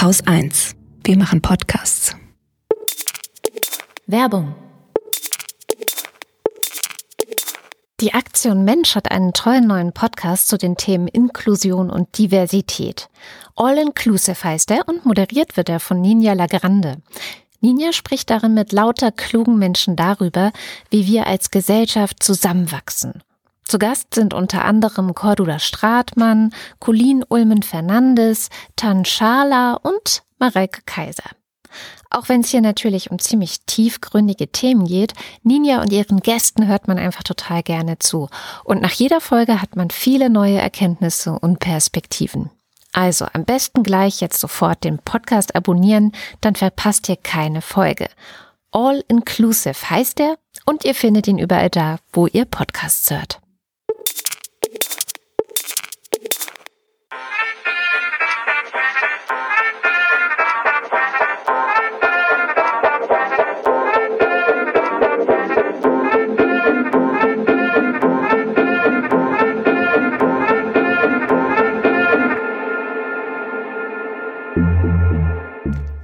Haus 1. Wir machen Podcasts. Werbung. Die Aktion Mensch hat einen tollen neuen Podcast zu den Themen Inklusion und Diversität. All Inclusive heißt er und moderiert wird er von Ninja Lagrande. Ninja spricht darin mit lauter klugen Menschen darüber, wie wir als Gesellschaft zusammenwachsen. Zu Gast sind unter anderem Cordula Stratmann, Colin Ulmen Fernandes, Tan Schala und Mareike Kaiser. Auch wenn es hier natürlich um ziemlich tiefgründige Themen geht, Ninja und ihren Gästen hört man einfach total gerne zu. Und nach jeder Folge hat man viele neue Erkenntnisse und Perspektiven. Also am besten gleich jetzt sofort den Podcast abonnieren, dann verpasst ihr keine Folge. All Inclusive heißt er und ihr findet ihn überall da, wo ihr Podcasts hört.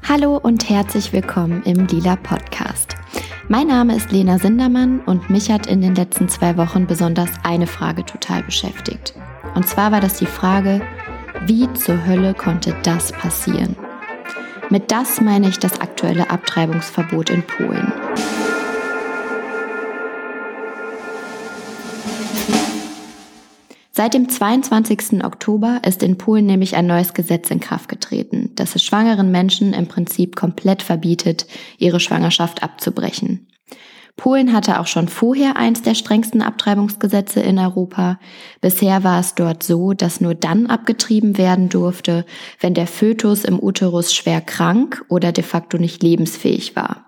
Hallo und herzlich willkommen im Lila Podcast. Mein Name ist Lena Sindermann und mich hat in den letzten zwei Wochen besonders eine Frage total beschäftigt. Und zwar war das die Frage, wie zur Hölle konnte das passieren? Mit das meine ich das aktuelle Abtreibungsverbot in Polen. Seit dem 22. Oktober ist in Polen nämlich ein neues Gesetz in Kraft getreten, das es schwangeren Menschen im Prinzip komplett verbietet, ihre Schwangerschaft abzubrechen. Polen hatte auch schon vorher eins der strengsten Abtreibungsgesetze in Europa. Bisher war es dort so, dass nur dann abgetrieben werden durfte, wenn der Fötus im Uterus schwer krank oder de facto nicht lebensfähig war.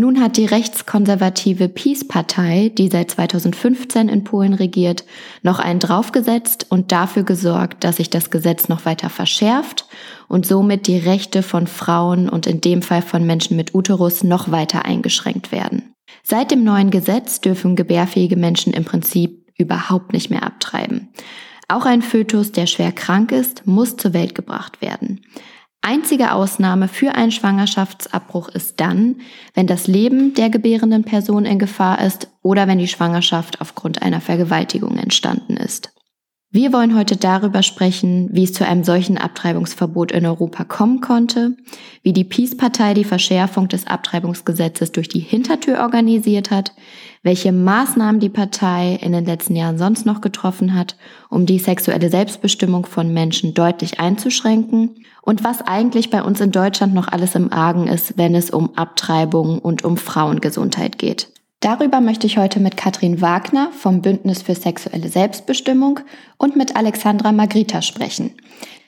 Nun hat die rechtskonservative Peace-Partei, die seit 2015 in Polen regiert, noch einen draufgesetzt und dafür gesorgt, dass sich das Gesetz noch weiter verschärft und somit die Rechte von Frauen und in dem Fall von Menschen mit Uterus noch weiter eingeschränkt werden. Seit dem neuen Gesetz dürfen gebärfähige Menschen im Prinzip überhaupt nicht mehr abtreiben. Auch ein Fötus, der schwer krank ist, muss zur Welt gebracht werden. Einzige Ausnahme für einen Schwangerschaftsabbruch ist dann, wenn das Leben der gebärenden Person in Gefahr ist oder wenn die Schwangerschaft aufgrund einer Vergewaltigung entstanden ist. Wir wollen heute darüber sprechen, wie es zu einem solchen Abtreibungsverbot in Europa kommen konnte, wie die Peace-Partei die Verschärfung des Abtreibungsgesetzes durch die Hintertür organisiert hat, welche Maßnahmen die Partei in den letzten Jahren sonst noch getroffen hat, um die sexuelle Selbstbestimmung von Menschen deutlich einzuschränken und was eigentlich bei uns in Deutschland noch alles im Argen ist, wenn es um Abtreibung und um Frauengesundheit geht. Darüber möchte ich heute mit Katrin Wagner vom Bündnis für sexuelle Selbstbestimmung und mit Alexandra Magrita sprechen.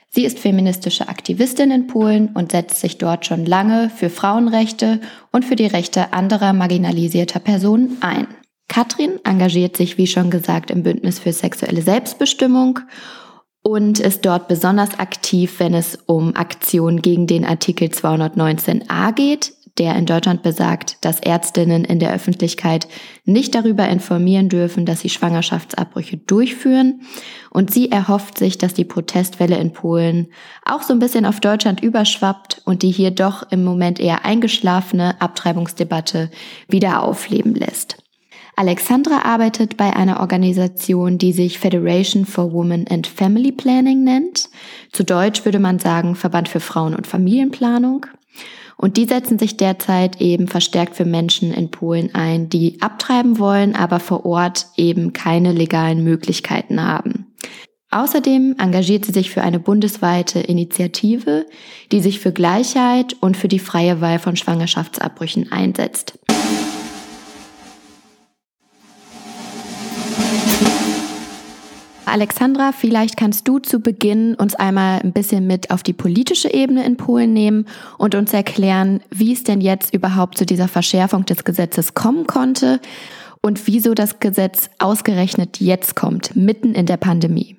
Sie ist feministische Aktivistin in Polen und setzt sich dort schon lange für Frauenrechte und für die Rechte anderer marginalisierter Personen ein. Katrin engagiert sich, wie schon gesagt, im Bündnis für sexuelle Selbstbestimmung und ist dort besonders aktiv, wenn es um Aktionen gegen den Artikel 219a geht, der in Deutschland besagt, dass Ärztinnen in der Öffentlichkeit nicht darüber informieren dürfen, dass sie Schwangerschaftsabbrüche durchführen. Und sie erhofft sich, dass die Protestwelle in Polen auch so ein bisschen auf Deutschland überschwappt und die hier doch im Moment eher eingeschlafene Abtreibungsdebatte wieder aufleben lässt. Alexandra arbeitet bei einer Organisation, die sich Federation for Women and Family Planning nennt. Zu Deutsch würde man sagen Verband für Frauen- und Familienplanung. Und die setzen sich derzeit eben verstärkt für Menschen in Polen ein, die abtreiben wollen, aber vor Ort eben keine legalen Möglichkeiten haben. Außerdem engagiert sie sich für eine bundesweite Initiative, die sich für Gleichheit und für die freie Wahl von Schwangerschaftsabbrüchen einsetzt. Alexandra, vielleicht kannst du zu Beginn uns einmal ein bisschen mit auf die politische Ebene in Polen nehmen und uns erklären, wie es denn jetzt überhaupt zu dieser Verschärfung des Gesetzes kommen konnte und wieso das Gesetz ausgerechnet jetzt kommt, mitten in der Pandemie.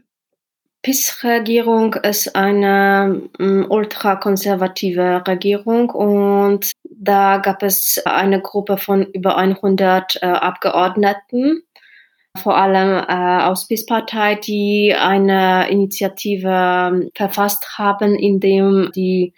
PIS-Regierung ist eine um, ultrakonservative Regierung und da gab es eine Gruppe von über 100 äh, Abgeordneten vor allem äh, aus PIS-Partei, die eine Initiative ähm, verfasst haben, in dem die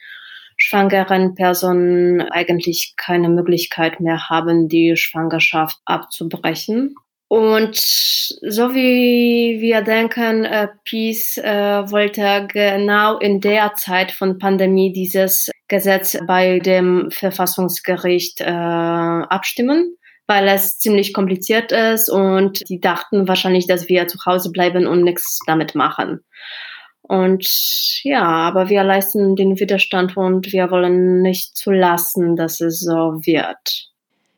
schwangeren Personen eigentlich keine Möglichkeit mehr haben, die Schwangerschaft abzubrechen. Und so wie wir denken, äh, Peace äh, wollte genau in der Zeit von Pandemie dieses Gesetz bei dem Verfassungsgericht äh, abstimmen, weil es ziemlich kompliziert ist und die dachten wahrscheinlich, dass wir zu Hause bleiben und nichts damit machen. Und ja, aber wir leisten den Widerstand und wir wollen nicht zulassen, dass es so wird.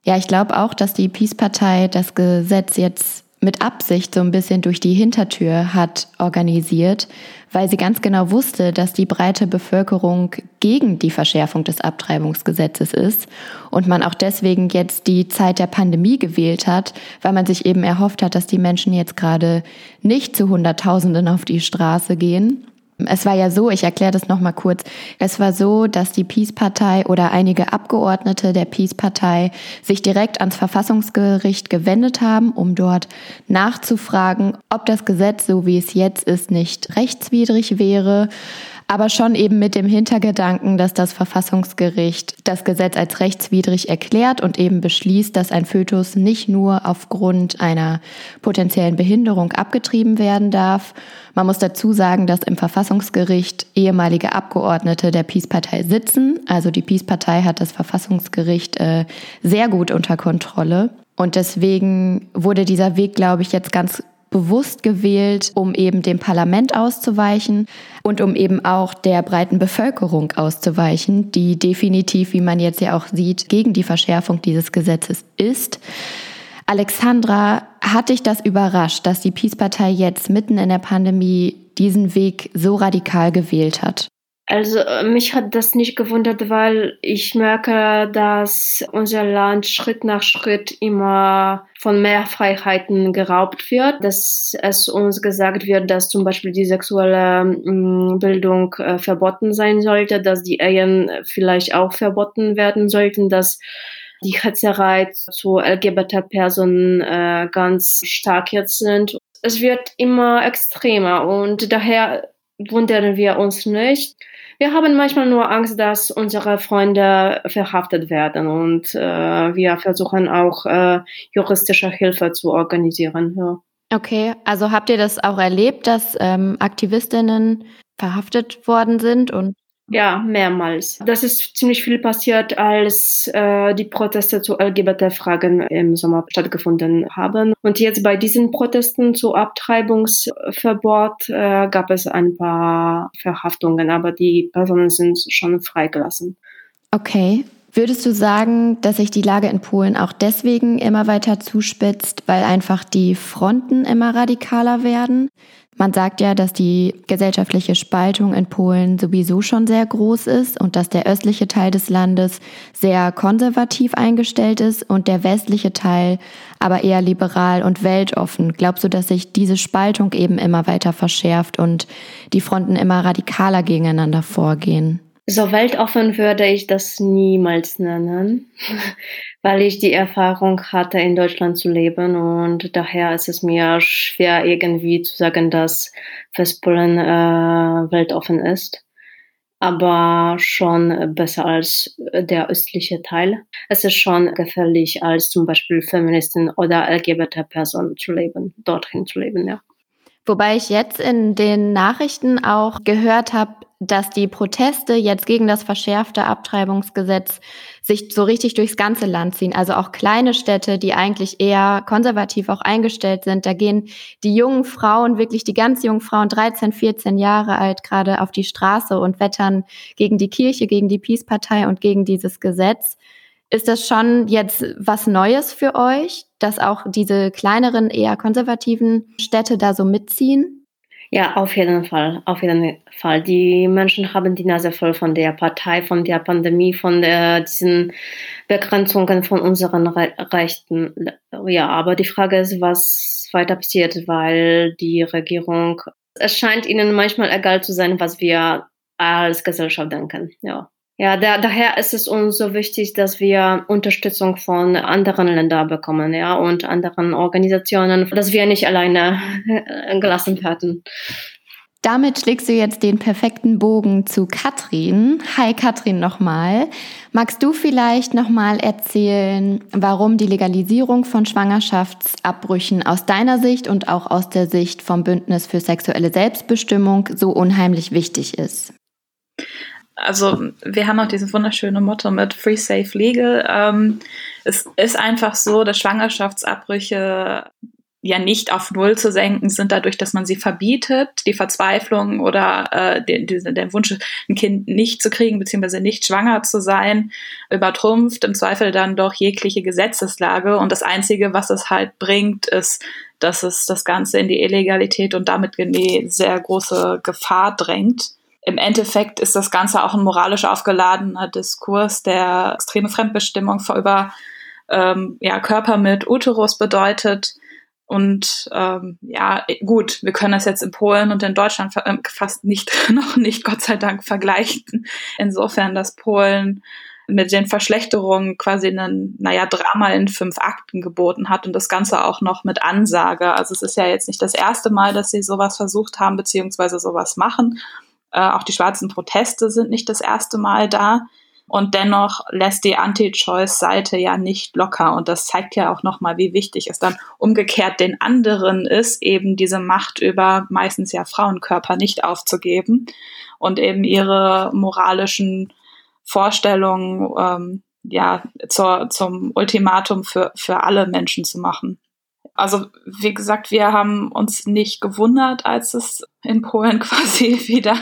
Ja, ich glaube auch, dass die Peace-Partei das Gesetz jetzt mit Absicht so ein bisschen durch die Hintertür hat organisiert, weil sie ganz genau wusste, dass die breite Bevölkerung gegen die Verschärfung des Abtreibungsgesetzes ist und man auch deswegen jetzt die Zeit der Pandemie gewählt hat, weil man sich eben erhofft hat, dass die Menschen jetzt gerade nicht zu Hunderttausenden auf die Straße gehen es war ja so, ich erkläre das nochmal kurz. Es war so, dass die Peace-Partei oder einige Abgeordnete der Peace-Partei sich direkt ans Verfassungsgericht gewendet haben, um dort nachzufragen, ob das Gesetz, so wie es jetzt ist, nicht rechtswidrig wäre aber schon eben mit dem Hintergedanken, dass das Verfassungsgericht das Gesetz als rechtswidrig erklärt und eben beschließt, dass ein Fötus nicht nur aufgrund einer potenziellen Behinderung abgetrieben werden darf. Man muss dazu sagen, dass im Verfassungsgericht ehemalige Abgeordnete der Peace-Partei sitzen. Also die Peace-Partei hat das Verfassungsgericht äh, sehr gut unter Kontrolle. Und deswegen wurde dieser Weg, glaube ich, jetzt ganz bewusst gewählt, um eben dem Parlament auszuweichen und um eben auch der breiten Bevölkerung auszuweichen, die definitiv, wie man jetzt ja auch sieht, gegen die Verschärfung dieses Gesetzes ist. Alexandra, hat dich das überrascht, dass die Peace-Partei jetzt mitten in der Pandemie diesen Weg so radikal gewählt hat? Also äh, mich hat das nicht gewundert, weil ich merke, dass unser Land Schritt nach Schritt immer von mehr Freiheiten geraubt wird, dass es uns gesagt wird, dass zum Beispiel die sexuelle mm, Bildung äh, verboten sein sollte, dass die Ehen vielleicht auch verboten werden sollten, dass die Hetzerei zu LGBT-Personen äh, ganz stark jetzt sind. Es wird immer extremer und daher wundern wir uns nicht. Wir haben manchmal nur Angst, dass unsere Freunde verhaftet werden und äh, wir versuchen auch äh, juristische Hilfe zu organisieren. Ja. Okay, also habt ihr das auch erlebt, dass ähm, Aktivistinnen verhaftet worden sind und ja, mehrmals. Das ist ziemlich viel passiert, als äh, die Proteste zu LGBT-Fragen im Sommer stattgefunden haben. Und jetzt bei diesen Protesten zu Abtreibungsverbot äh, gab es ein paar Verhaftungen, aber die Personen sind schon freigelassen. Okay. Würdest du sagen, dass sich die Lage in Polen auch deswegen immer weiter zuspitzt, weil einfach die Fronten immer radikaler werden? Man sagt ja, dass die gesellschaftliche Spaltung in Polen sowieso schon sehr groß ist und dass der östliche Teil des Landes sehr konservativ eingestellt ist und der westliche Teil aber eher liberal und weltoffen. Glaubst du, dass sich diese Spaltung eben immer weiter verschärft und die Fronten immer radikaler gegeneinander vorgehen? So weltoffen würde ich das niemals nennen, weil ich die Erfahrung hatte, in Deutschland zu leben und daher ist es mir schwer irgendwie zu sagen, dass Westpolen äh, weltoffen ist, aber schon besser als der östliche Teil. Es ist schon gefährlich, als zum Beispiel Feministin oder LGBT-Person zu leben, dorthin zu leben, ja. Wobei ich jetzt in den Nachrichten auch gehört habe, dass die Proteste jetzt gegen das verschärfte Abtreibungsgesetz sich so richtig durchs ganze Land ziehen. Also auch kleine Städte, die eigentlich eher konservativ auch eingestellt sind. Da gehen die jungen Frauen, wirklich die ganz jungen Frauen, 13, 14 Jahre alt, gerade auf die Straße und wettern gegen die Kirche, gegen die Peace-Partei und gegen dieses Gesetz. Ist das schon jetzt was Neues für euch, dass auch diese kleineren, eher konservativen Städte da so mitziehen? Ja, auf jeden Fall, auf jeden Fall. Die Menschen haben die Nase voll von der Partei, von der Pandemie, von der, diesen Begrenzungen von unseren Re Rechten. Ja, aber die Frage ist, was weiter passiert, weil die Regierung, es scheint ihnen manchmal egal zu sein, was wir als Gesellschaft denken. Ja. Ja, da, daher ist es uns so wichtig, dass wir Unterstützung von anderen Ländern bekommen, ja, und anderen Organisationen, dass wir nicht alleine gelassen werden. Damit schlägst du jetzt den perfekten Bogen zu Katrin. Hi Katrin nochmal. Magst du vielleicht nochmal erzählen, warum die Legalisierung von Schwangerschaftsabbrüchen aus deiner Sicht und auch aus der Sicht vom Bündnis für sexuelle Selbstbestimmung so unheimlich wichtig ist? Also wir haben auch dieses wunderschöne Motto mit Free Safe Legal. Ähm, es ist einfach so, dass Schwangerschaftsabbrüche ja nicht auf Null zu senken sind, dadurch, dass man sie verbietet, die Verzweiflung oder äh, den, Wunsch, ein Kind nicht zu kriegen, beziehungsweise nicht schwanger zu sein, übertrumpft im Zweifel dann doch jegliche Gesetzeslage. Und das Einzige, was es halt bringt, ist, dass es das Ganze in die Illegalität und damit in die sehr große Gefahr drängt. Im Endeffekt ist das Ganze auch ein moralisch aufgeladener Diskurs, der extreme Fremdbestimmung über ähm, ja, Körper mit Uterus bedeutet und ähm, ja, gut, wir können das jetzt in Polen und in Deutschland ähm, fast nicht, noch nicht, Gott sei Dank, vergleichen. Insofern, dass Polen mit den Verschlechterungen quasi einen, naja, Drama in fünf Akten geboten hat und das Ganze auch noch mit Ansage. Also es ist ja jetzt nicht das erste Mal, dass sie sowas versucht haben, beziehungsweise sowas machen. Äh, auch die schwarzen Proteste sind nicht das erste Mal da. Und dennoch lässt die Anti-Choice-Seite ja nicht locker. Und das zeigt ja auch nochmal, wie wichtig es dann umgekehrt den anderen ist, eben diese Macht über meistens ja Frauenkörper nicht aufzugeben und eben ihre moralischen Vorstellungen ähm, ja zur, zum Ultimatum für, für alle Menschen zu machen. Also wie gesagt, wir haben uns nicht gewundert, als es in Polen quasi wieder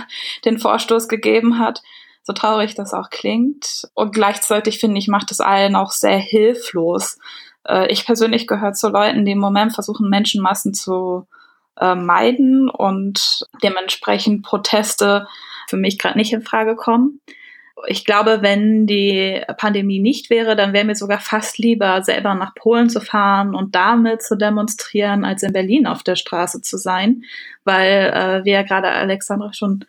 den Vorstoß gegeben hat so traurig das auch klingt. Und gleichzeitig finde ich, macht es allen auch sehr hilflos. Äh, ich persönlich gehöre zu Leuten, die im Moment versuchen, Menschenmassen zu äh, meiden und dementsprechend Proteste für mich gerade nicht in Frage kommen. Ich glaube, wenn die Pandemie nicht wäre, dann wäre mir sogar fast lieber, selber nach Polen zu fahren und damit zu demonstrieren, als in Berlin auf der Straße zu sein, weil, äh, wie ja gerade Alexandra schon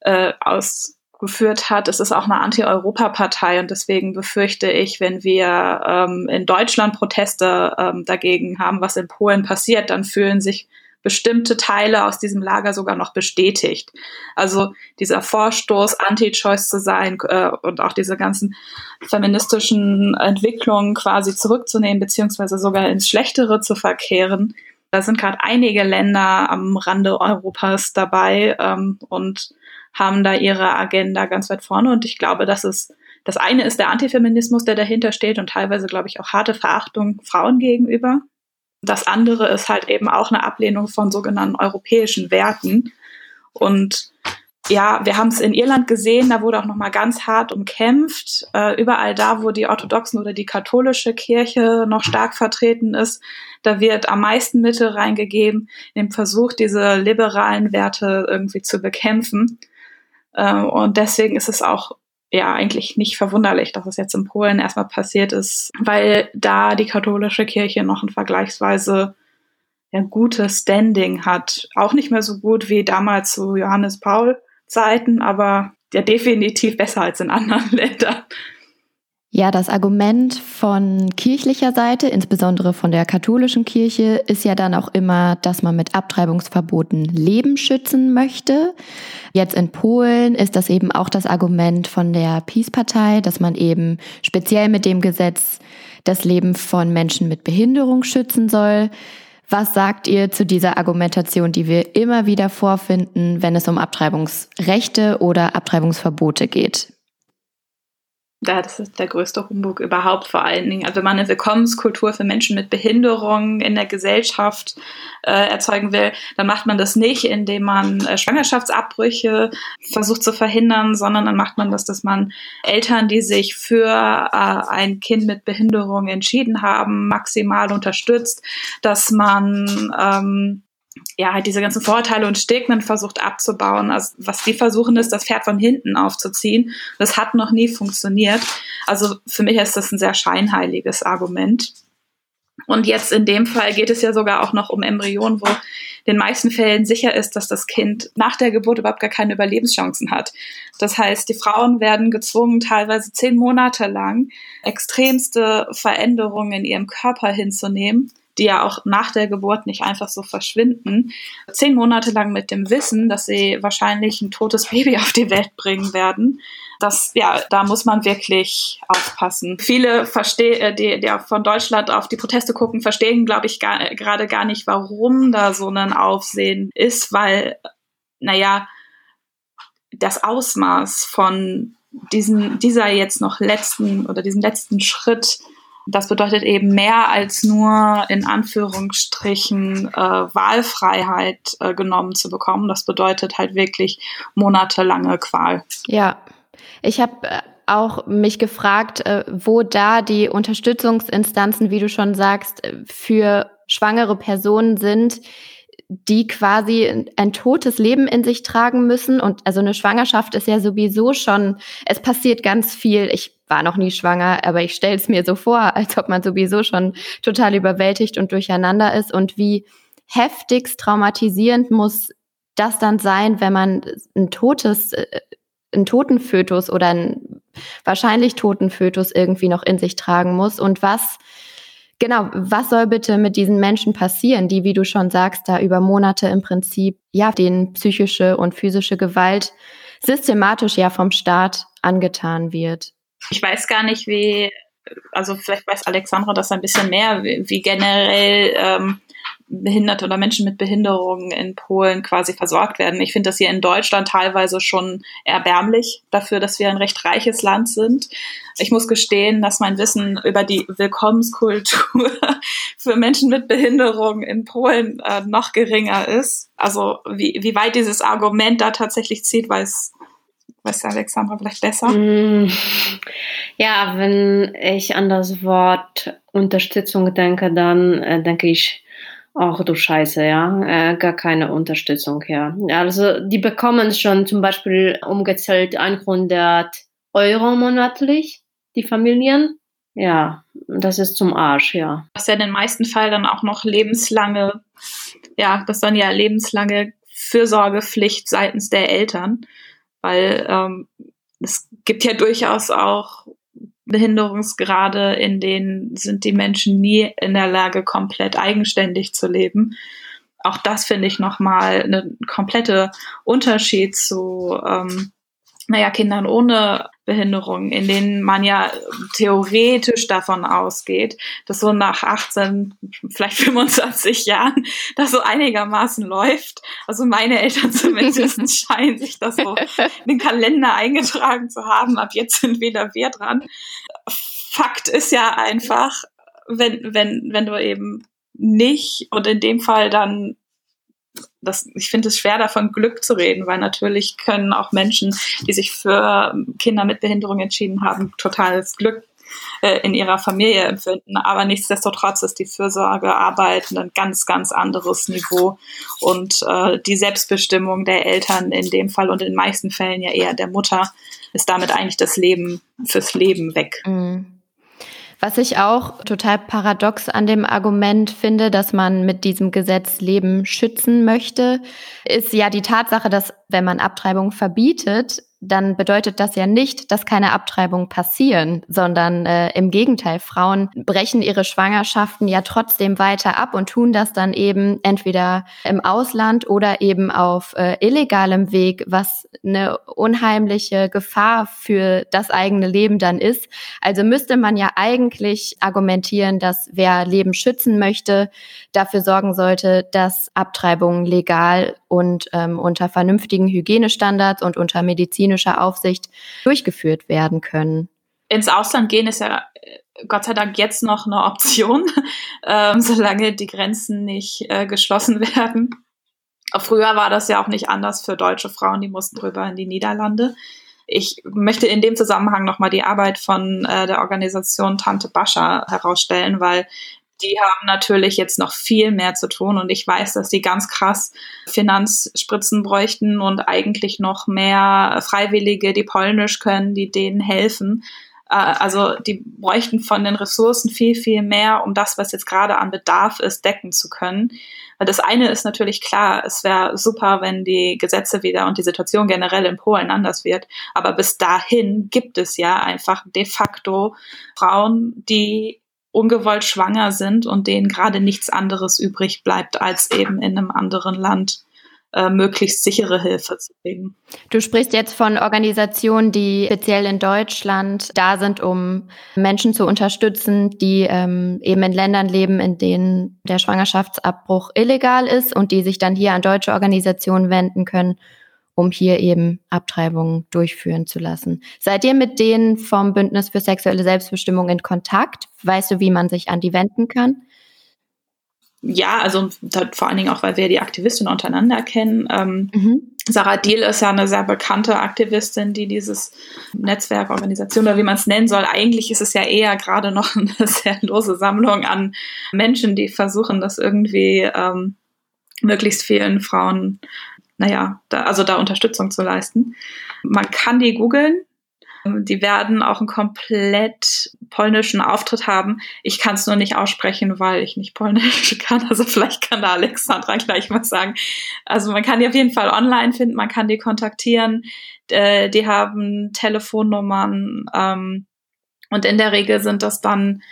äh, aus geführt hat. Es ist auch eine Anti-Europa-Partei und deswegen befürchte ich, wenn wir ähm, in Deutschland Proteste ähm, dagegen haben, was in Polen passiert, dann fühlen sich bestimmte Teile aus diesem Lager sogar noch bestätigt. Also dieser Vorstoß, Anti-Choice zu sein äh, und auch diese ganzen feministischen Entwicklungen quasi zurückzunehmen, beziehungsweise sogar ins Schlechtere zu verkehren. Da sind gerade einige Länder am Rande Europas dabei ähm, und haben da ihre Agenda ganz weit vorne. Und ich glaube, dass es das eine ist der Antifeminismus, der dahinter steht und teilweise, glaube ich, auch harte Verachtung Frauen gegenüber. Das andere ist halt eben auch eine Ablehnung von sogenannten europäischen Werten. Und ja, wir haben es in Irland gesehen, da wurde auch nochmal ganz hart umkämpft. Äh, überall da, wo die orthodoxen oder die katholische Kirche noch stark vertreten ist, da wird am meisten Mittel reingegeben, im Versuch, diese liberalen Werte irgendwie zu bekämpfen. Äh, und deswegen ist es auch ja eigentlich nicht verwunderlich, dass es jetzt in Polen erstmal passiert ist, weil da die katholische Kirche noch ein vergleichsweise ja, gutes Standing hat. Auch nicht mehr so gut wie damals zu Johannes Paul Zeiten, aber ja definitiv besser als in anderen Ländern. Ja, das Argument von kirchlicher Seite, insbesondere von der katholischen Kirche, ist ja dann auch immer, dass man mit Abtreibungsverboten Leben schützen möchte. Jetzt in Polen ist das eben auch das Argument von der Peace-Partei, dass man eben speziell mit dem Gesetz das Leben von Menschen mit Behinderung schützen soll. Was sagt ihr zu dieser Argumentation, die wir immer wieder vorfinden, wenn es um Abtreibungsrechte oder Abtreibungsverbote geht? Ja, das ist der größte Humbug überhaupt vor allen Dingen. Also wenn man eine Willkommenskultur für Menschen mit Behinderungen in der Gesellschaft äh, erzeugen will, dann macht man das nicht, indem man äh, Schwangerschaftsabbrüche versucht zu verhindern, sondern dann macht man das, dass man Eltern, die sich für äh, ein Kind mit Behinderung entschieden haben, maximal unterstützt, dass man ähm, ja, halt diese ganzen Vorurteile und Stigmen versucht abzubauen. Also was die versuchen ist, das Pferd von hinten aufzuziehen. Das hat noch nie funktioniert. Also für mich ist das ein sehr scheinheiliges Argument. Und jetzt in dem Fall geht es ja sogar auch noch um Embryonen, wo in den meisten Fällen sicher ist, dass das Kind nach der Geburt überhaupt gar keine Überlebenschancen hat. Das heißt, die Frauen werden gezwungen, teilweise zehn Monate lang extremste Veränderungen in ihrem Körper hinzunehmen, die ja auch nach der Geburt nicht einfach so verschwinden, zehn Monate lang mit dem Wissen, dass sie wahrscheinlich ein totes Baby auf die Welt bringen werden. Das, ja, da muss man wirklich aufpassen. Viele verstehen, äh, die, die von Deutschland auf die Proteste gucken, verstehen, glaube ich, gerade gar nicht, warum da so ein Aufsehen ist, weil, naja, das Ausmaß von diesen, dieser jetzt noch letzten oder diesem letzten Schritt, das bedeutet eben mehr als nur in Anführungsstrichen äh, Wahlfreiheit äh, genommen zu bekommen. Das bedeutet halt wirklich monatelange Qual. Ja, ich habe äh, auch mich gefragt, äh, wo da die Unterstützungsinstanzen, wie du schon sagst, äh, für schwangere Personen sind, die quasi ein totes Leben in sich tragen müssen. Und also eine Schwangerschaft ist ja sowieso schon, es passiert ganz viel. Ich war noch nie schwanger, aber ich stelle es mir so vor, als ob man sowieso schon total überwältigt und durcheinander ist. Und wie heftigst traumatisierend muss das dann sein, wenn man ein totes, äh, einen toten Fötus oder einen wahrscheinlich toten Fötus irgendwie noch in sich tragen muss und was Genau, was soll bitte mit diesen Menschen passieren, die, wie du schon sagst, da über Monate im Prinzip, ja, denen psychische und physische Gewalt systematisch ja vom Staat angetan wird? Ich weiß gar nicht, wie, also vielleicht weiß Alexandra das ein bisschen mehr, wie, wie generell ähm, Behinderte oder Menschen mit Behinderungen in Polen quasi versorgt werden. Ich finde das hier in Deutschland teilweise schon erbärmlich dafür, dass wir ein recht reiches Land sind. Ich muss gestehen, dass mein Wissen über die Willkommenskultur für Menschen mit Behinderungen in Polen äh, noch geringer ist. Also wie, wie weit dieses Argument da tatsächlich zieht, weiß Weiß Alexandra vielleicht besser? Mm, ja, wenn ich an das Wort Unterstützung denke, dann äh, denke ich Ach du Scheiße, ja, äh, gar keine Unterstützung, ja. Also die bekommen schon zum Beispiel umgezählt 100 Euro monatlich, die Familien. Ja, das ist zum Arsch, ja. Das ist ja in den meisten Fällen dann auch noch lebenslange, ja, das dann ja lebenslange Fürsorgepflicht seitens der Eltern, weil ähm, es gibt ja durchaus auch Behinderungsgrade, in denen sind die Menschen nie in der Lage, komplett eigenständig zu leben. Auch das finde ich nochmal eine komplette Unterschied zu ähm, naja, Kindern ohne Behinderung, in denen man ja theoretisch davon ausgeht, dass so nach 18, vielleicht 25 Jahren das so einigermaßen läuft. Also meine Eltern zumindest scheinen sich das so in den Kalender eingetragen zu haben. Ab jetzt sind wieder wir dran. Fakt ist ja einfach, wenn, wenn, wenn du eben nicht und in dem Fall dann das, ich finde es schwer, davon Glück zu reden, weil natürlich können auch Menschen, die sich für Kinder mit Behinderung entschieden haben, totales Glück äh, in ihrer Familie empfinden. Aber nichtsdestotrotz ist die Fürsorgearbeit ein ganz, ganz anderes Niveau. Und äh, die Selbstbestimmung der Eltern in dem Fall und in den meisten Fällen ja eher der Mutter ist damit eigentlich das Leben fürs Leben weg. Mhm. Was ich auch total paradox an dem Argument finde, dass man mit diesem Gesetz Leben schützen möchte, ist ja die Tatsache, dass wenn man Abtreibung verbietet, dann bedeutet das ja nicht, dass keine Abtreibungen passieren, sondern äh, im Gegenteil, Frauen brechen ihre Schwangerschaften ja trotzdem weiter ab und tun das dann eben entweder im Ausland oder eben auf äh, illegalem Weg, was eine unheimliche Gefahr für das eigene Leben dann ist. Also müsste man ja eigentlich argumentieren, dass wer Leben schützen möchte, dafür sorgen sollte, dass Abtreibungen legal und ähm, unter vernünftigen Hygienestandards und unter medizinischer Aufsicht durchgeführt werden können. Ins Ausland gehen ist ja äh, Gott sei Dank jetzt noch eine Option, ähm, solange die Grenzen nicht äh, geschlossen werden. Früher war das ja auch nicht anders für deutsche Frauen, die mussten rüber in die Niederlande. Ich möchte in dem Zusammenhang nochmal die Arbeit von äh, der Organisation Tante Bascha herausstellen, weil die haben natürlich jetzt noch viel mehr zu tun und ich weiß, dass die ganz krass Finanzspritzen bräuchten und eigentlich noch mehr Freiwillige, die Polnisch können, die denen helfen. Äh, also die bräuchten von den Ressourcen viel, viel mehr, um das, was jetzt gerade an Bedarf ist, decken zu können. Das eine ist natürlich klar, es wäre super, wenn die Gesetze wieder und die Situation generell in Polen anders wird. Aber bis dahin gibt es ja einfach de facto Frauen, die ungewollt schwanger sind und denen gerade nichts anderes übrig bleibt, als eben in einem anderen Land äh, möglichst sichere Hilfe zu kriegen. Du sprichst jetzt von Organisationen, die speziell in Deutschland da sind, um Menschen zu unterstützen, die ähm, eben in Ländern leben, in denen der Schwangerschaftsabbruch illegal ist und die sich dann hier an deutsche Organisationen wenden können, um hier eben Abtreibungen durchführen zu lassen. Seid ihr mit denen vom Bündnis für sexuelle Selbstbestimmung in Kontakt? Weißt du, wie man sich an die wenden kann? ja, also vor allen Dingen auch, weil wir die Aktivistinnen untereinander kennen. Ähm, mhm. Sarah Deal ist ja eine sehr bekannte Aktivistin, die dieses Netzwerk, Organisation oder wie man es nennen soll, eigentlich ist es ja eher gerade noch eine sehr lose Sammlung an Menschen, die versuchen, das irgendwie ähm, möglichst vielen Frauen, naja, da, also da Unterstützung zu leisten. Man kann die googeln. Die werden auch einen komplett polnischen Auftritt haben. Ich kann es nur nicht aussprechen, weil ich nicht polnisch kann. Also vielleicht kann da Alexandra gleich was sagen. Also man kann die auf jeden Fall online finden, man kann die kontaktieren. Äh, die haben Telefonnummern. Ähm, und in der Regel sind das dann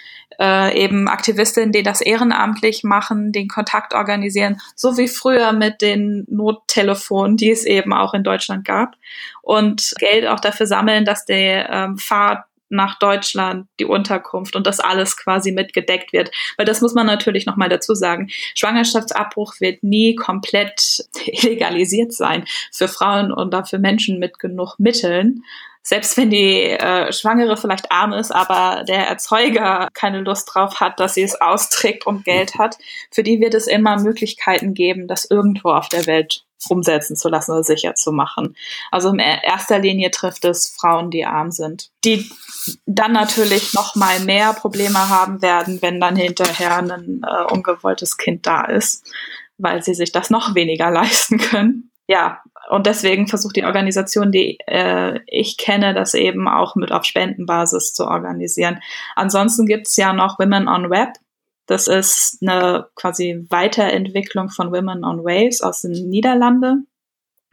äh, eben Aktivistinnen, die das ehrenamtlich machen, den Kontakt organisieren, so wie früher mit den Nottelefonen, die es eben auch in Deutschland gab und Geld auch dafür sammeln, dass der ähm, Fahrt nach Deutschland, die Unterkunft und das alles quasi mitgedeckt wird. Weil das muss man natürlich nochmal dazu sagen. Schwangerschaftsabbruch wird nie komplett illegalisiert sein für Frauen und für Menschen mit genug Mitteln selbst wenn die äh, Schwangere vielleicht arm ist, aber der Erzeuger keine Lust drauf hat, dass sie es austrägt und Geld hat, für die wird es immer Möglichkeiten geben, das irgendwo auf der Welt umsetzen zu lassen oder sicher zu machen. Also in erster Linie trifft es Frauen, die arm sind, die dann natürlich noch mal mehr Probleme haben werden, wenn dann hinterher ein äh, ungewolltes Kind da ist, weil sie sich das noch weniger leisten können. Ja, und deswegen versucht die Organisation, die äh, ich kenne, das eben auch mit auf Spendenbasis zu organisieren. Ansonsten gibt's ja noch Women on Web. Das ist eine quasi Weiterentwicklung von Women on Waves aus den Niederlanden.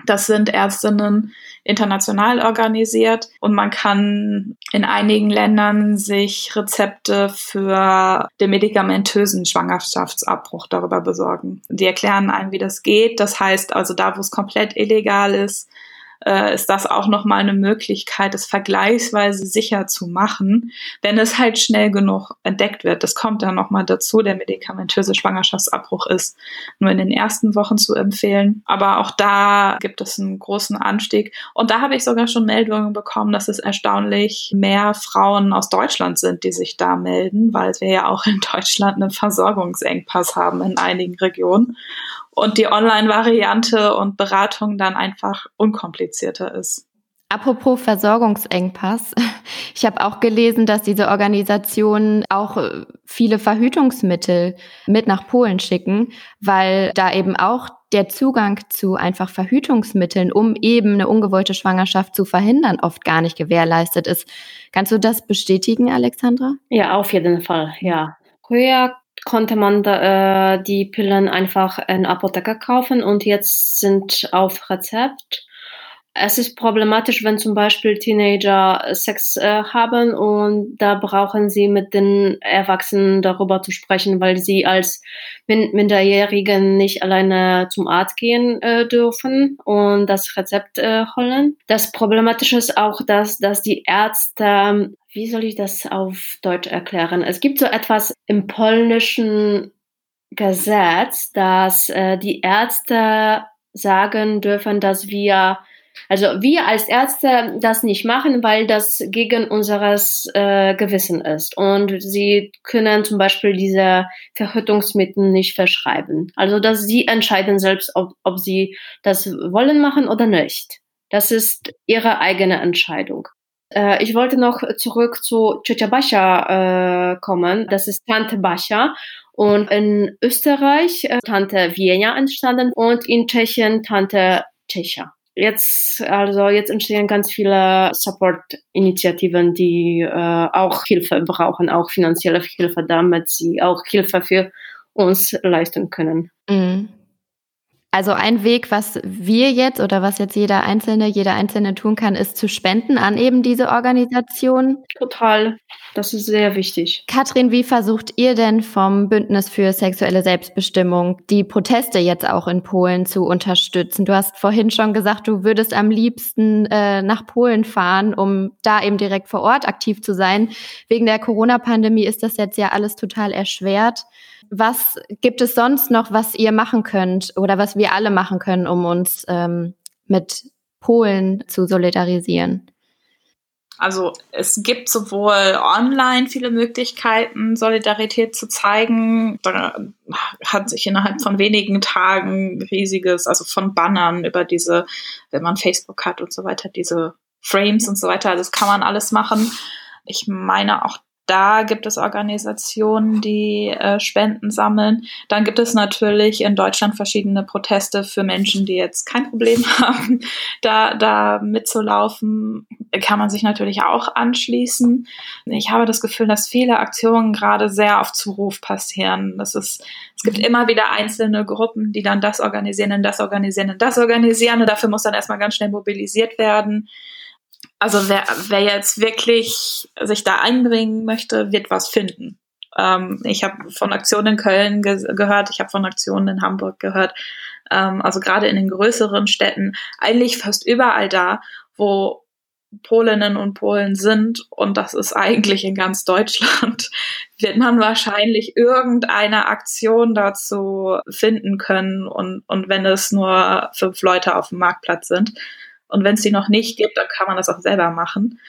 Das sind Ärztinnen international organisiert und man kann in einigen Ländern sich Rezepte für den medikamentösen Schwangerschaftsabbruch darüber besorgen. Die erklären einem, wie das geht. Das heißt also, da wo es komplett illegal ist, äh, ist das auch nochmal eine Möglichkeit, es vergleichsweise sicher zu machen, wenn es halt schnell genug entdeckt wird. Das kommt dann nochmal dazu. Der medikamentöse Schwangerschaftsabbruch ist nur in den ersten Wochen zu empfehlen. Aber auch da gibt es einen großen Anstieg. Und da habe ich sogar schon Meldungen bekommen, dass es erstaunlich mehr Frauen aus Deutschland sind, die sich da melden, weil wir ja auch in Deutschland einen Versorgungsengpass haben in einigen Regionen und die Online-Variante und Beratung dann einfach unkomplizierter ist. Apropos Versorgungsengpass. Ich habe auch gelesen, dass diese Organisationen auch äh, viele Verhütungsmittel mit nach Polen schicken, weil da eben auch der Zugang zu einfach Verhütungsmitteln, um eben eine ungewollte Schwangerschaft zu verhindern, oft gar nicht gewährleistet ist. Kannst du das bestätigen, Alexandra? Ja, auf jeden Fall, ja. Früher konnte man da, äh, die Pillen einfach in Apotheker kaufen und jetzt sind auf Rezept. Es ist problematisch, wenn zum Beispiel Teenager Sex äh, haben und da brauchen sie mit den Erwachsenen darüber zu sprechen, weil sie als Min Minderjährigen nicht alleine zum Arzt gehen äh, dürfen und das Rezept äh, holen. Das Problematische ist auch, dass, dass die Ärzte wie soll ich das auf Deutsch erklären? Es gibt so etwas im polnischen Gesetz, dass äh, die Ärzte sagen dürfen, dass wir, also wir als Ärzte das nicht machen, weil das gegen unseres äh, Gewissen ist. Und sie können zum Beispiel diese Verhütungsmittel nicht verschreiben. Also dass sie entscheiden selbst, ob, ob sie das wollen machen oder nicht. Das ist ihre eigene Entscheidung. Äh, ich wollte noch zurück zu Ciocia Basia äh, kommen. Das ist Tante Basia. Und in Österreich äh, Tante Wienia entstanden und in Tschechien Tante Czecha. Jetzt, also jetzt entstehen ganz viele Support-Initiativen, die äh, auch Hilfe brauchen, auch finanzielle Hilfe, damit sie auch Hilfe für uns leisten können. Mhm. Also ein Weg, was wir jetzt oder was jetzt jeder Einzelne, jeder Einzelne tun kann, ist zu spenden an eben diese Organisation. Total. Das ist sehr wichtig. Katrin, wie versucht ihr denn vom Bündnis für sexuelle Selbstbestimmung die Proteste jetzt auch in Polen zu unterstützen? Du hast vorhin schon gesagt, du würdest am liebsten äh, nach Polen fahren, um da eben direkt vor Ort aktiv zu sein. Wegen der Corona-Pandemie ist das jetzt ja alles total erschwert. Was gibt es sonst noch, was ihr machen könnt oder was wir alle machen können, um uns ähm, mit Polen zu solidarisieren? Also es gibt sowohl online viele Möglichkeiten, Solidarität zu zeigen. Da hat sich innerhalb von wenigen Tagen riesiges, also von Bannern über diese, wenn man Facebook hat und so weiter, diese Frames und so weiter, das kann man alles machen. Ich meine auch da gibt es Organisationen, die äh, Spenden sammeln. Dann gibt es natürlich in Deutschland verschiedene Proteste für Menschen, die jetzt kein Problem haben, da, da mitzulaufen. Kann man sich natürlich auch anschließen. Ich habe das Gefühl, dass viele Aktionen gerade sehr auf Zuruf passieren. Das ist, es gibt immer wieder einzelne Gruppen, die dann das organisieren und das organisieren und das organisieren. Und dafür muss dann erstmal ganz schnell mobilisiert werden. Also wer, wer jetzt wirklich sich da einbringen möchte, wird was finden. Ähm, ich habe von Aktionen in Köln ge gehört, ich habe von Aktionen in Hamburg gehört. Ähm, also gerade in den größeren Städten, eigentlich fast überall da, wo Polinnen und Polen sind, und das ist eigentlich in ganz Deutschland, wird man wahrscheinlich irgendeine Aktion dazu finden können. Und, und wenn es nur fünf Leute auf dem Marktplatz sind, und wenn es die noch nicht gibt, dann kann man das auch selber machen.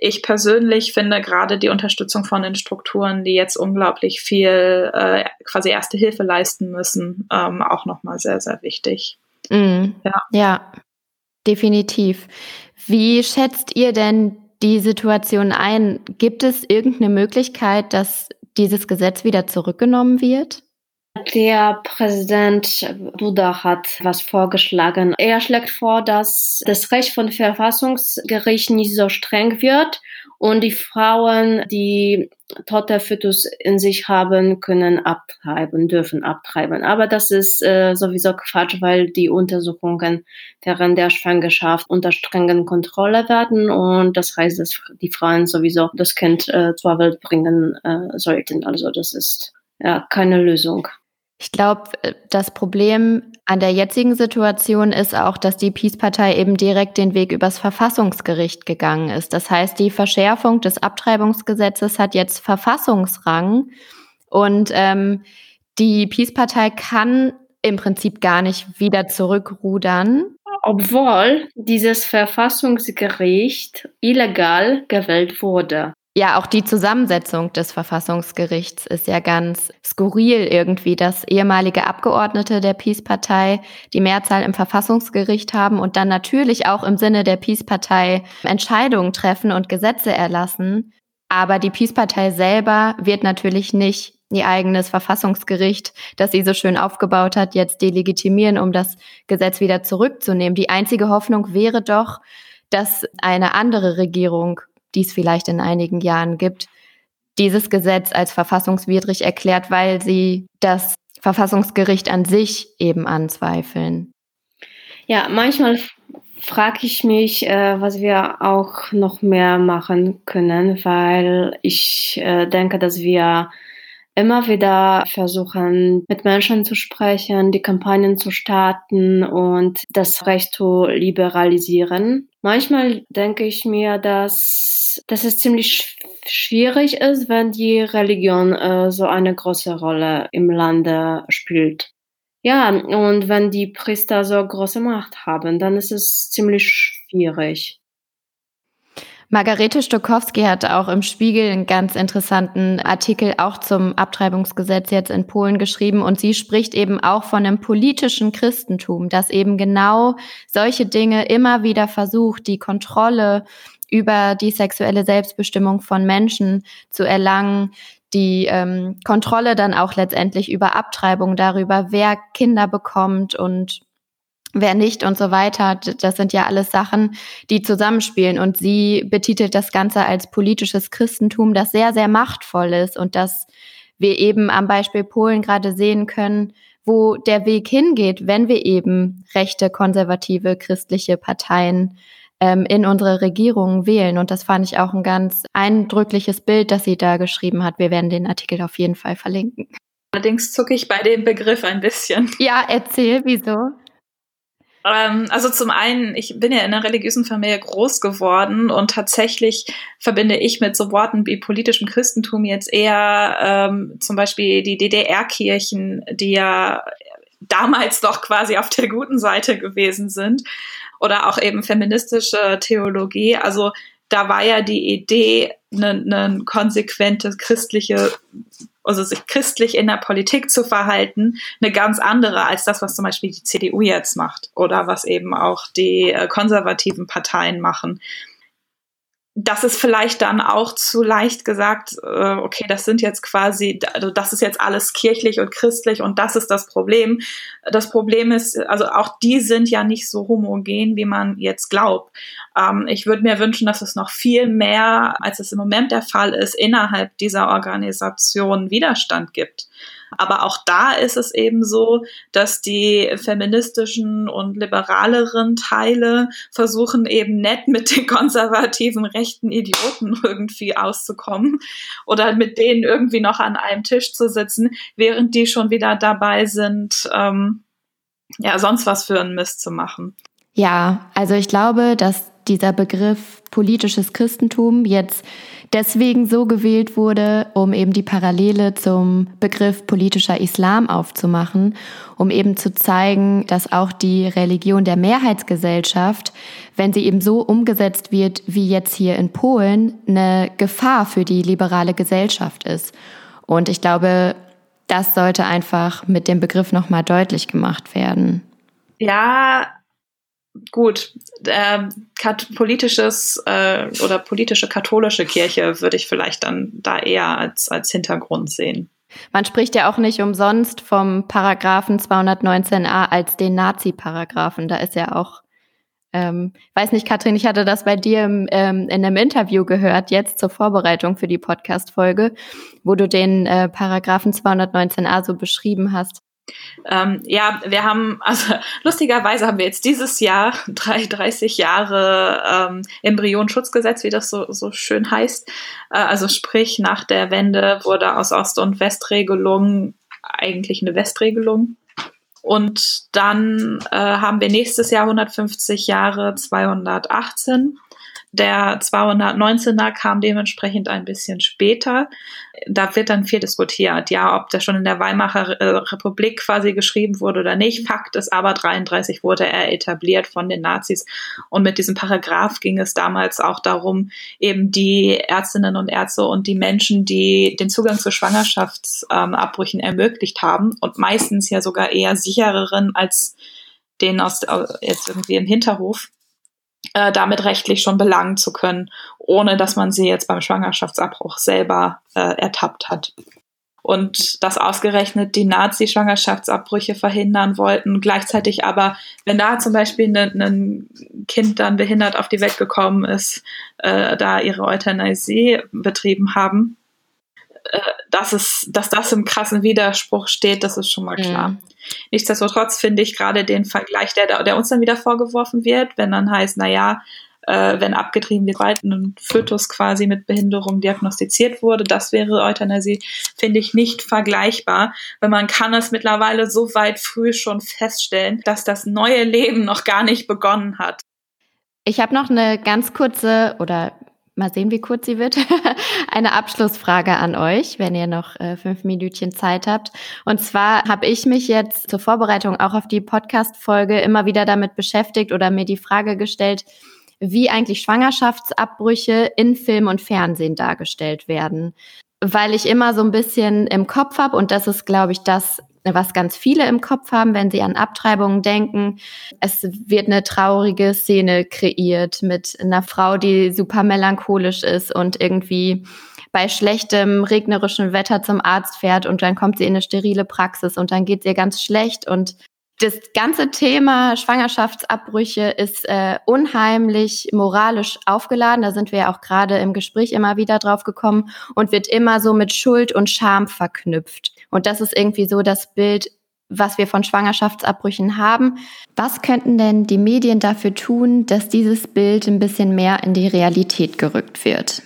Ich persönlich finde gerade die Unterstützung von den Strukturen, die jetzt unglaublich viel äh, quasi erste Hilfe leisten müssen, ähm, auch nochmal sehr, sehr wichtig. Mm, ja. ja, definitiv. Wie schätzt ihr denn die Situation ein? Gibt es irgendeine Möglichkeit, dass dieses Gesetz wieder zurückgenommen wird? Der Präsident Duda hat was vorgeschlagen. Er schlägt vor, dass das Recht von Verfassungsgericht nicht so streng wird und die Frauen, die tote Fötus in sich haben, können abtreiben, dürfen abtreiben. Aber das ist äh, sowieso Quatsch, weil die Untersuchungen während der Schwangerschaft unter strengen Kontrolle werden und das heißt, dass die Frauen sowieso das Kind äh, zur Welt bringen äh, sollten. Also das ist ja keine Lösung. Ich glaube, äh, das Problem an der jetzigen Situation ist auch, dass die Peace-Partei eben direkt den Weg übers Verfassungsgericht gegangen ist. Das heißt, die Verschärfung des Abtreibungsgesetzes hat jetzt Verfassungsrang und ähm, die Peace-Partei kann im Prinzip gar nicht wieder zurückrudern. Obwohl dieses Verfassungsgericht illegal gewählt wurde. Ja, auch die Zusammensetzung des Verfassungsgerichts ist ja ganz skurril irgendwie, dass ehemalige Abgeordnete der Peace-Partei die Mehrzahl im Verfassungsgericht haben und dann natürlich auch im Sinne der Peace-Partei Entscheidungen treffen und Gesetze erlassen. Aber die Peace-Partei selber wird natürlich nicht ihr eigenes Verfassungsgericht, das sie so schön aufgebaut hat, jetzt delegitimieren, um das Gesetz wieder zurückzunehmen. Die einzige Hoffnung wäre doch, dass eine andere Regierung die es vielleicht in einigen Jahren gibt, dieses Gesetz als verfassungswidrig erklärt, weil sie das Verfassungsgericht an sich eben anzweifeln. Ja, manchmal frage ich mich, äh, was wir auch noch mehr machen können, weil ich äh, denke, dass wir immer wieder versuchen, mit Menschen zu sprechen, die Kampagnen zu starten und das Recht zu liberalisieren. Manchmal denke ich mir, dass, dass es ziemlich schwierig ist, wenn die Religion äh, so eine große Rolle im Lande spielt. Ja, und wenn die Priester so große Macht haben, dann ist es ziemlich schwierig. Margarete Stokowski hat auch im Spiegel einen ganz interessanten Artikel auch zum Abtreibungsgesetz jetzt in Polen geschrieben. Und sie spricht eben auch von einem politischen Christentum, das eben genau solche Dinge immer wieder versucht, die Kontrolle über die sexuelle Selbstbestimmung von Menschen zu erlangen, die ähm, Kontrolle dann auch letztendlich über Abtreibung, darüber, wer Kinder bekommt und wer nicht und so weiter. Das sind ja alles Sachen, die zusammenspielen. Und sie betitelt das Ganze als politisches Christentum, das sehr, sehr machtvoll ist und das wir eben am Beispiel Polen gerade sehen können, wo der Weg hingeht, wenn wir eben rechte, konservative, christliche Parteien ähm, in unsere Regierungen wählen. Und das fand ich auch ein ganz eindrückliches Bild, das sie da geschrieben hat. Wir werden den Artikel auf jeden Fall verlinken. Allerdings zucke ich bei dem Begriff ein bisschen. Ja, erzähl, wieso? Ähm, also zum einen, ich bin ja in einer religiösen Familie groß geworden und tatsächlich verbinde ich mit so Worten wie politischem Christentum jetzt eher ähm, zum Beispiel die DDR-Kirchen, die ja damals doch quasi auf der guten Seite gewesen sind oder auch eben feministische Theologie. Also da war ja die Idee, eine, eine konsequente christliche also sich christlich in der Politik zu verhalten, eine ganz andere als das, was zum Beispiel die CDU jetzt macht oder was eben auch die äh, konservativen Parteien machen das ist vielleicht dann auch zu leicht gesagt, äh, okay, das sind jetzt quasi, also das ist jetzt alles kirchlich und christlich und das ist das Problem. Das Problem ist, also auch die sind ja nicht so homogen, wie man jetzt glaubt. Ähm, ich würde mir wünschen, dass es noch viel mehr, als es im Moment der Fall ist, innerhalb dieser Organisation Widerstand gibt. Aber auch da ist es eben so, dass die feministischen und liberaleren Teile versuchen eben nett mit den konservativen rechten Idioten irgendwie auszukommen oder mit denen irgendwie noch an einem Tisch zu sitzen, während die schon wieder dabei sind, ähm, ja, sonst was für einen Mist zu machen. Ja, also ich glaube, dass dieser Begriff politisches Christentum jetzt deswegen so gewählt wurde, um eben die Parallele zum Begriff politischer Islam aufzumachen, um eben zu zeigen, dass auch die Religion der Mehrheitsgesellschaft, wenn sie eben so umgesetzt wird wie jetzt hier in Polen, eine Gefahr für die liberale Gesellschaft ist. Und ich glaube, das sollte einfach mit dem Begriff nochmal deutlich gemacht werden. Ja, gut, äh, politisches äh, oder politische katholische Kirche würde ich vielleicht dann da eher als, als Hintergrund sehen. Man spricht ja auch nicht umsonst vom Paragraphen 219a als den Nazi-Paragraphen. Da ist ja auch, ähm, weiß nicht, Katrin, ich hatte das bei dir im, ähm, in einem Interview gehört, jetzt zur Vorbereitung für die Podcast-Folge, wo du den äh, Paragraphen 219a so beschrieben hast. Ähm, ja, wir haben, also lustigerweise haben wir jetzt dieses Jahr 30 Jahre ähm, Embryonschutzgesetz, wie das so, so schön heißt. Äh, also sprich, nach der Wende wurde aus Ost- und Westregelung eigentlich eine Westregelung. Und dann äh, haben wir nächstes Jahr 150 Jahre 218. Der 219er kam dementsprechend ein bisschen später. Da wird dann viel diskutiert, ja, ob der schon in der Weimarer äh, Republik quasi geschrieben wurde oder nicht. Fakt ist aber, 33 wurde er etabliert von den Nazis. Und mit diesem Paragraph ging es damals auch darum, eben die Ärztinnen und Ärzte und die Menschen, die den Zugang zu Schwangerschaftsabbrüchen ähm, ermöglicht haben und meistens ja sogar eher sichereren als den aus jetzt irgendwie im Hinterhof, äh, damit rechtlich schon belangen zu können, ohne dass man sie jetzt beim Schwangerschaftsabbruch selber äh, ertappt hat. Und dass ausgerechnet die Nazi-Schwangerschaftsabbrüche verhindern wollten, gleichzeitig aber, wenn da zum Beispiel ein ne, ne Kind dann behindert auf die Welt gekommen ist, äh, da ihre Euthanasie betrieben haben, dass, es, dass das im krassen Widerspruch steht, das ist schon mal klar. Mhm. Nichtsdestotrotz finde ich gerade den Vergleich, der, der uns dann wieder vorgeworfen wird, wenn dann heißt, na ja, äh, wenn abgetrieben wird, weil ein Fötus quasi mit Behinderung diagnostiziert wurde, das wäre Euthanasie, finde ich nicht vergleichbar, weil man kann es mittlerweile so weit früh schon feststellen, dass das neue Leben noch gar nicht begonnen hat. Ich habe noch eine ganz kurze oder mal sehen, wie kurz sie wird, eine Abschlussfrage an euch, wenn ihr noch äh, fünf Minütchen Zeit habt. Und zwar habe ich mich jetzt zur Vorbereitung auch auf die Podcast-Folge immer wieder damit beschäftigt oder mir die Frage gestellt, wie eigentlich Schwangerschaftsabbrüche in Film und Fernsehen dargestellt werden. Weil ich immer so ein bisschen im Kopf habe, und das ist, glaube ich, das was ganz viele im Kopf haben, wenn sie an Abtreibungen denken. Es wird eine traurige Szene kreiert mit einer Frau, die super melancholisch ist und irgendwie bei schlechtem regnerischen Wetter zum Arzt fährt und dann kommt sie in eine sterile Praxis und dann geht ihr ganz schlecht und das ganze Thema Schwangerschaftsabbrüche ist äh, unheimlich moralisch aufgeladen. Da sind wir ja auch gerade im Gespräch immer wieder drauf gekommen und wird immer so mit Schuld und Scham verknüpft. Und das ist irgendwie so das Bild, was wir von Schwangerschaftsabbrüchen haben. Was könnten denn die Medien dafür tun, dass dieses Bild ein bisschen mehr in die Realität gerückt wird?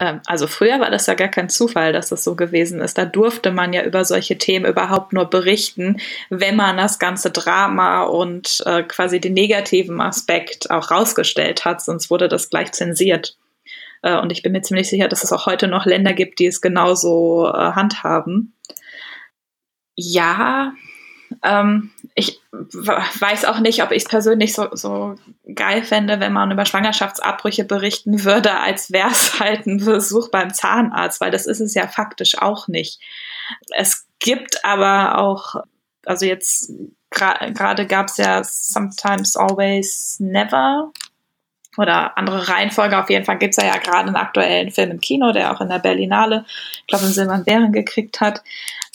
Ähm, also früher war das ja gar kein Zufall, dass das so gewesen ist. Da durfte man ja über solche Themen überhaupt nur berichten, wenn man das ganze Drama und äh, quasi den negativen Aspekt auch rausgestellt hat, sonst wurde das gleich zensiert. Äh, und ich bin mir ziemlich sicher, dass es auch heute noch Länder gibt, die es genauso äh, handhaben. Ja, ähm, ich weiß auch nicht, ob ich es persönlich so, so geil fände, wenn man über Schwangerschaftsabbrüche berichten würde, als wäre es halt ein Besuch beim Zahnarzt, weil das ist es ja faktisch auch nicht. Es gibt aber auch, also jetzt gerade gab es ja Sometimes Always Never oder andere Reihenfolge. Auf jeden Fall gibt es ja, ja gerade einen aktuellen Film im Kino, der auch in der Berlinale, ich glaube, einen Silbernen Bären gekriegt hat,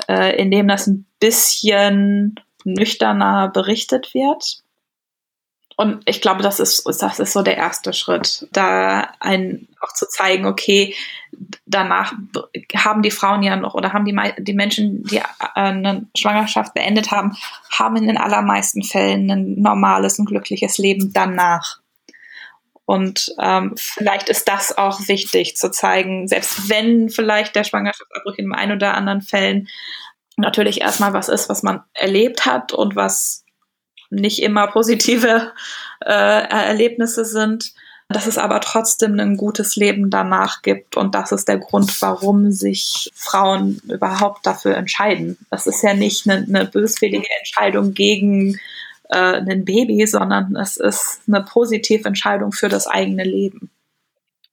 äh, in dem das ein bisschen nüchterner berichtet wird. Und ich glaube, das ist, das ist so der erste Schritt, da ein, auch zu zeigen, okay, danach haben die Frauen ja noch oder haben die, die Menschen, die äh, eine Schwangerschaft beendet haben, haben in den allermeisten Fällen ein normales und glückliches Leben danach. Und ähm, vielleicht ist das auch wichtig zu zeigen, selbst wenn vielleicht der Schwangerschaftsabbruch in ein oder anderen Fällen natürlich erstmal was ist, was man erlebt hat und was nicht immer positive äh, Erlebnisse sind, dass es aber trotzdem ein gutes Leben danach gibt und das ist der Grund, warum sich Frauen überhaupt dafür entscheiden. Das ist ja nicht eine, eine böswillige Entscheidung gegen äh, ein Baby, sondern es ist eine positive Entscheidung für das eigene Leben.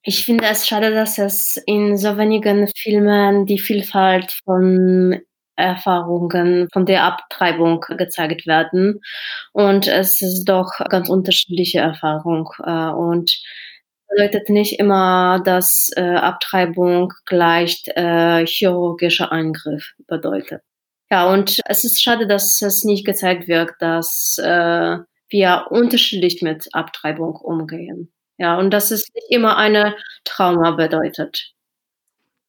Ich finde es schade, dass es in so wenigen Filmen die Vielfalt von Erfahrungen von der Abtreibung gezeigt werden. Und es ist doch ganz unterschiedliche Erfahrung. Äh, und bedeutet nicht immer, dass äh, Abtreibung gleich äh, chirurgischer Eingriff bedeutet. Ja, und es ist schade, dass es nicht gezeigt wird, dass äh, wir unterschiedlich mit Abtreibung umgehen. Ja, und dass es nicht immer eine Trauma bedeutet.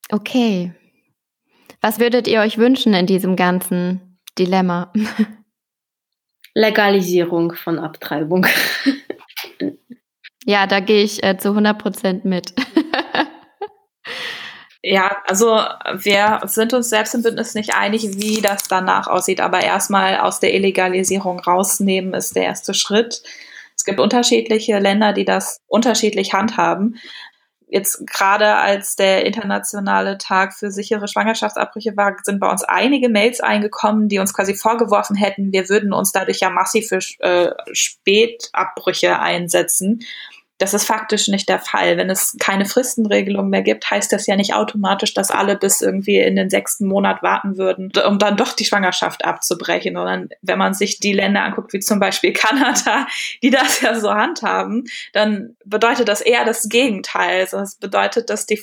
Okay, was würdet ihr euch wünschen in diesem ganzen Dilemma? Legalisierung von Abtreibung. ja, da gehe ich äh, zu 100 Prozent mit. Ja, also wir sind uns selbst im Bündnis nicht einig, wie das danach aussieht, aber erstmal aus der Illegalisierung rausnehmen ist der erste Schritt. Es gibt unterschiedliche Länder, die das unterschiedlich handhaben jetzt gerade als der internationale Tag für sichere Schwangerschaftsabbrüche war, sind bei uns einige Mails eingekommen, die uns quasi vorgeworfen hätten, wir würden uns dadurch ja massiv für äh, Spätabbrüche einsetzen. Das ist faktisch nicht der Fall. Wenn es keine Fristenregelung mehr gibt, heißt das ja nicht automatisch, dass alle bis irgendwie in den sechsten Monat warten würden, um dann doch die Schwangerschaft abzubrechen. Sondern wenn man sich die Länder anguckt, wie zum Beispiel Kanada, die das ja so handhaben, dann bedeutet das eher das Gegenteil. Also das bedeutet, dass die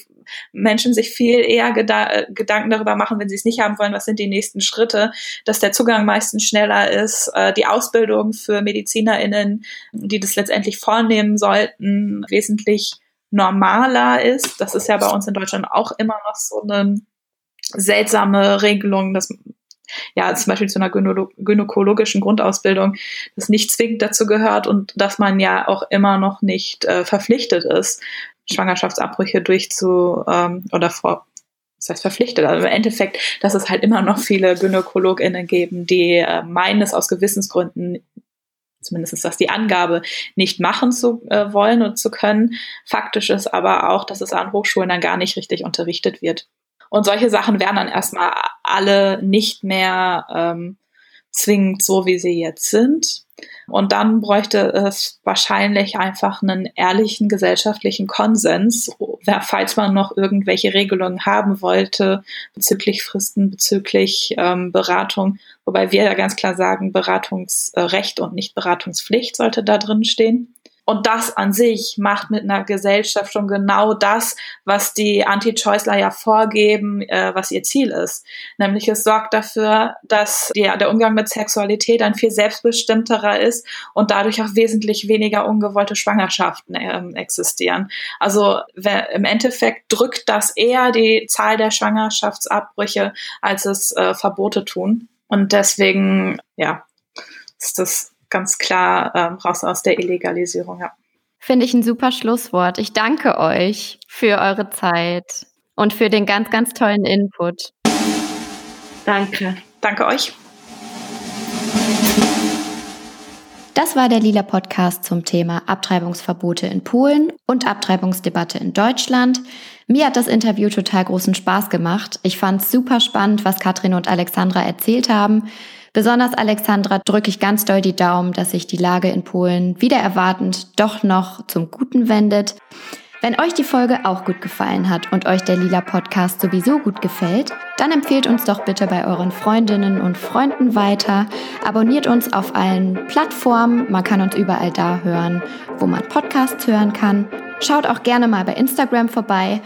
Menschen sich viel eher Geda äh, Gedanken darüber machen, wenn sie es nicht haben wollen, was sind die nächsten Schritte, dass der Zugang meistens schneller ist, äh, die Ausbildung für MedizinerInnen, die das letztendlich vornehmen sollten, wesentlich normaler ist. Das ist ja bei uns in Deutschland auch immer noch so eine seltsame Regelung, dass ja, zum Beispiel zu einer gynäkologischen Grundausbildung, das nicht zwingend dazu gehört und dass man ja auch immer noch nicht äh, verpflichtet ist, Schwangerschaftsabbrüche durchzu ähm, oder vor das heißt verpflichtet, also im Endeffekt, dass es halt immer noch viele GynäkologInnen geben, die äh, meinen, es aus Gewissensgründen zumindest ist das die Angabe, nicht machen zu äh, wollen und zu können. Faktisch ist aber auch, dass es an Hochschulen dann gar nicht richtig unterrichtet wird. Und solche Sachen werden dann erstmal alle nicht mehr ähm, zwingend so, wie sie jetzt sind. Und dann bräuchte es wahrscheinlich einfach einen ehrlichen gesellschaftlichen Konsens, falls man noch irgendwelche Regelungen haben wollte bezüglich Fristen, bezüglich ähm, Beratung. Wobei wir ja ganz klar sagen, Beratungsrecht und nicht Beratungspflicht sollte da drin stehen. Und das an sich macht mit einer Gesellschaft schon genau das, was die Anti-Choiceler ja vorgeben, äh, was ihr Ziel ist. Nämlich es sorgt dafür, dass die, der Umgang mit Sexualität ein viel selbstbestimmterer ist und dadurch auch wesentlich weniger ungewollte Schwangerschaften äh, existieren. Also im Endeffekt drückt das eher die Zahl der Schwangerschaftsabbrüche, als es äh, Verbote tun. Und deswegen, ja, ist das ganz klar ähm, raus aus der Illegalisierung, ja. Finde ich ein super Schlusswort. Ich danke euch für eure Zeit und für den ganz, ganz tollen Input. Danke. Danke euch. Das war der Lila Podcast zum Thema Abtreibungsverbote in Polen und Abtreibungsdebatte in Deutschland. Mir hat das Interview total großen Spaß gemacht. Ich fand es super spannend, was Katrin und Alexandra erzählt haben. Besonders Alexandra drücke ich ganz doll die Daumen, dass sich die Lage in Polen wieder erwartend doch noch zum Guten wendet. Wenn euch die Folge auch gut gefallen hat und euch der Lila Podcast sowieso gut gefällt, dann empfehlt uns doch bitte bei euren Freundinnen und Freunden weiter. Abonniert uns auf allen Plattformen. Man kann uns überall da hören, wo man Podcasts hören kann. Schaut auch gerne mal bei Instagram vorbei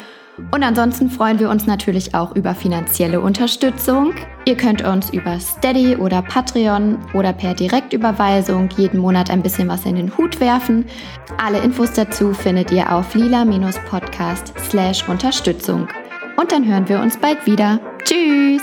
und ansonsten freuen wir uns natürlich auch über finanzielle Unterstützung. Ihr könnt uns über Steady oder Patreon oder per Direktüberweisung jeden Monat ein bisschen was in den Hut werfen. Alle Infos dazu findet ihr auf lila-podcast Unterstützung. Und dann hören wir uns bald wieder. Tschüss!